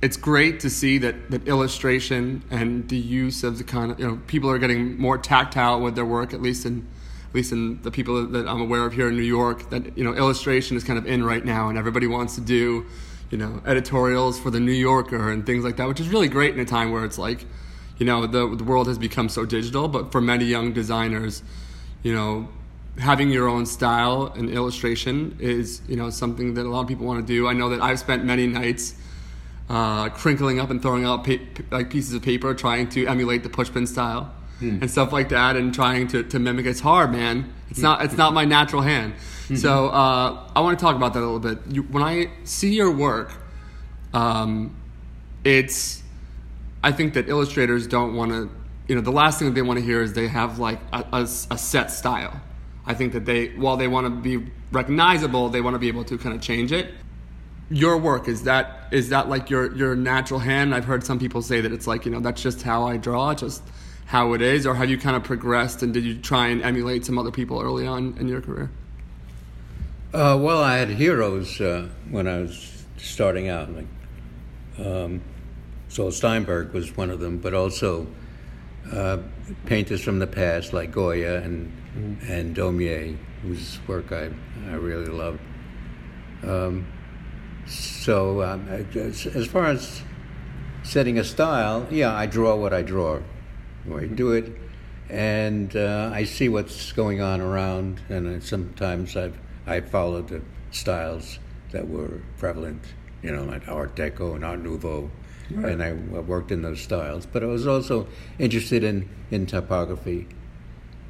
it's great to see that, that illustration and the use of the kind of you know people are getting more tactile with their work at least in at least in the people that I'm aware of here in New York that you know illustration is kind of in right now and everybody wants to do you know editorials for the New Yorker and things like that which is really great in a time where it's like you know the the world has become so digital but for many young designers you know having your own style and illustration is you know something that a lot of people want to do. I know that I've spent many nights uh, crinkling up and throwing out pa- like pieces of paper, trying to emulate the pushpin style Hmm. and stuff like that, and trying to, to mimic. It's hard, man. It's not it's not my natural hand. Mm-hmm. So uh, I want to talk about that a little bit. You, when I see your work, um, it's I think that illustrators don't want to. You know, the last thing that they want to hear is they have like a, a, a set style. I think that they, while they want to be recognizable, they want to be able to kind of change it your work is that is that like your your natural hand i've heard some people say that it's like you know that's just how i draw just how it is or have you kind of progressed and did you try and emulate some other people early on in your career Uh, well, I had heroes uh, when I was starting out. Like, um, Saul Steinberg was one of them, but also uh, painters from the past like Goya and and Daumier, whose work I I really loved. Um, so um, as, as far as setting a style, yeah, I draw what I draw, or I do it, and uh, I see what's going on around, and sometimes I've I followed the styles that were prevalent, you know, like Art Deco and Art Nouveau, Right. and I worked in those styles. But I was also interested in in typography,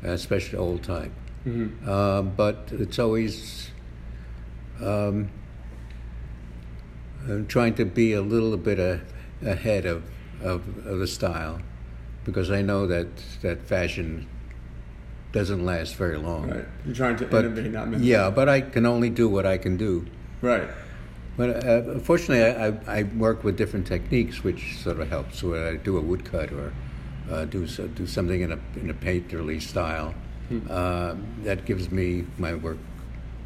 especially old type. Uh, but it's always um, I'm trying to be a little bit a, ahead of, of, of the style because I know that, that fashion doesn't last very long. right you're trying to But innovate not yeah, but I can only do what I can do. right But uh, fortunately, I, I, work with different techniques, which sort of helps. So I do a woodcut or uh, do so, do something in a in a painterly style, uh, that gives me my work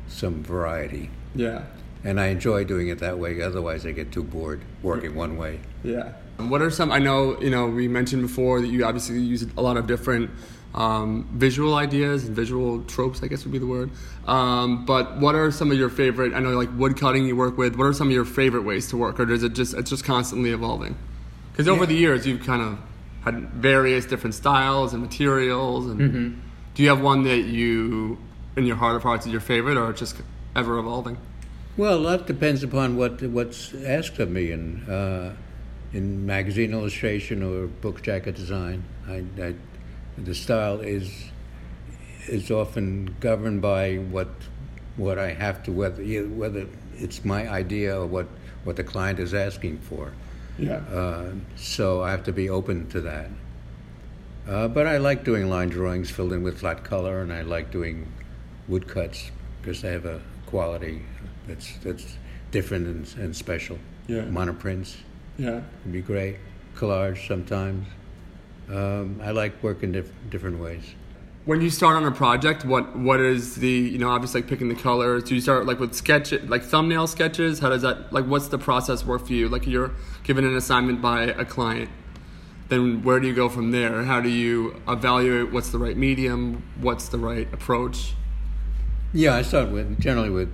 some variety, yeah and I enjoy doing it that way. Otherwise, I get too bored working one way. Yeah. What are some? I know you know we mentioned before that you obviously use a lot of different um, visual ideas and visual tropes. I guess would be the word. Um, but what are some of your favorite? I know like wood cutting you work with. What are some of your favorite ways to work, or does it just it's just constantly evolving? Because over Yeah. the years you've kind of had various different styles and materials. And do you have one that you in your heart of hearts is your favorite, or just ever evolving? Well, that depends upon what what's asked of me in uh, in magazine illustration or book jacket design. I, I, the style is is often governed by what what I have to whether whether it's my idea or what what the client is asking for. Yeah. Uh, so I have to be open to that. Uh, but I like doing line drawings filled in with flat color, and I like doing woodcuts because they have a quality that's that's different and, and special. Yeah. Monoprints yeah. would be great. Collage sometimes. Um, I like working diff- different ways. when you start on a project what what is the you know obviously like picking the colors do you start like with sketch like thumbnail sketches how does that like what's the process work for you like you're given an assignment by a client then where do you go from there how do you evaluate what's the right medium what's the right approach Yeah, I start with generally with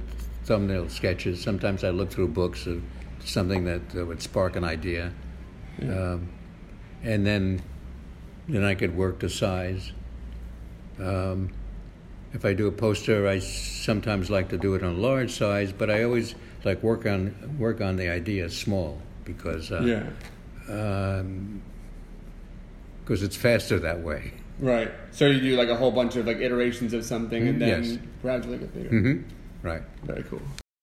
thumbnail sketches. Sometimes I look through books of something that uh, would spark an idea, um, and then then I could work to size. Um, if I do a poster, I sometimes like to do it on a large size, but I always like work on work on the idea small because uh, um, because it's faster that way. right so you do like a whole bunch of like iterations of something and then Yes. gradually get bigger hmm Right. very cool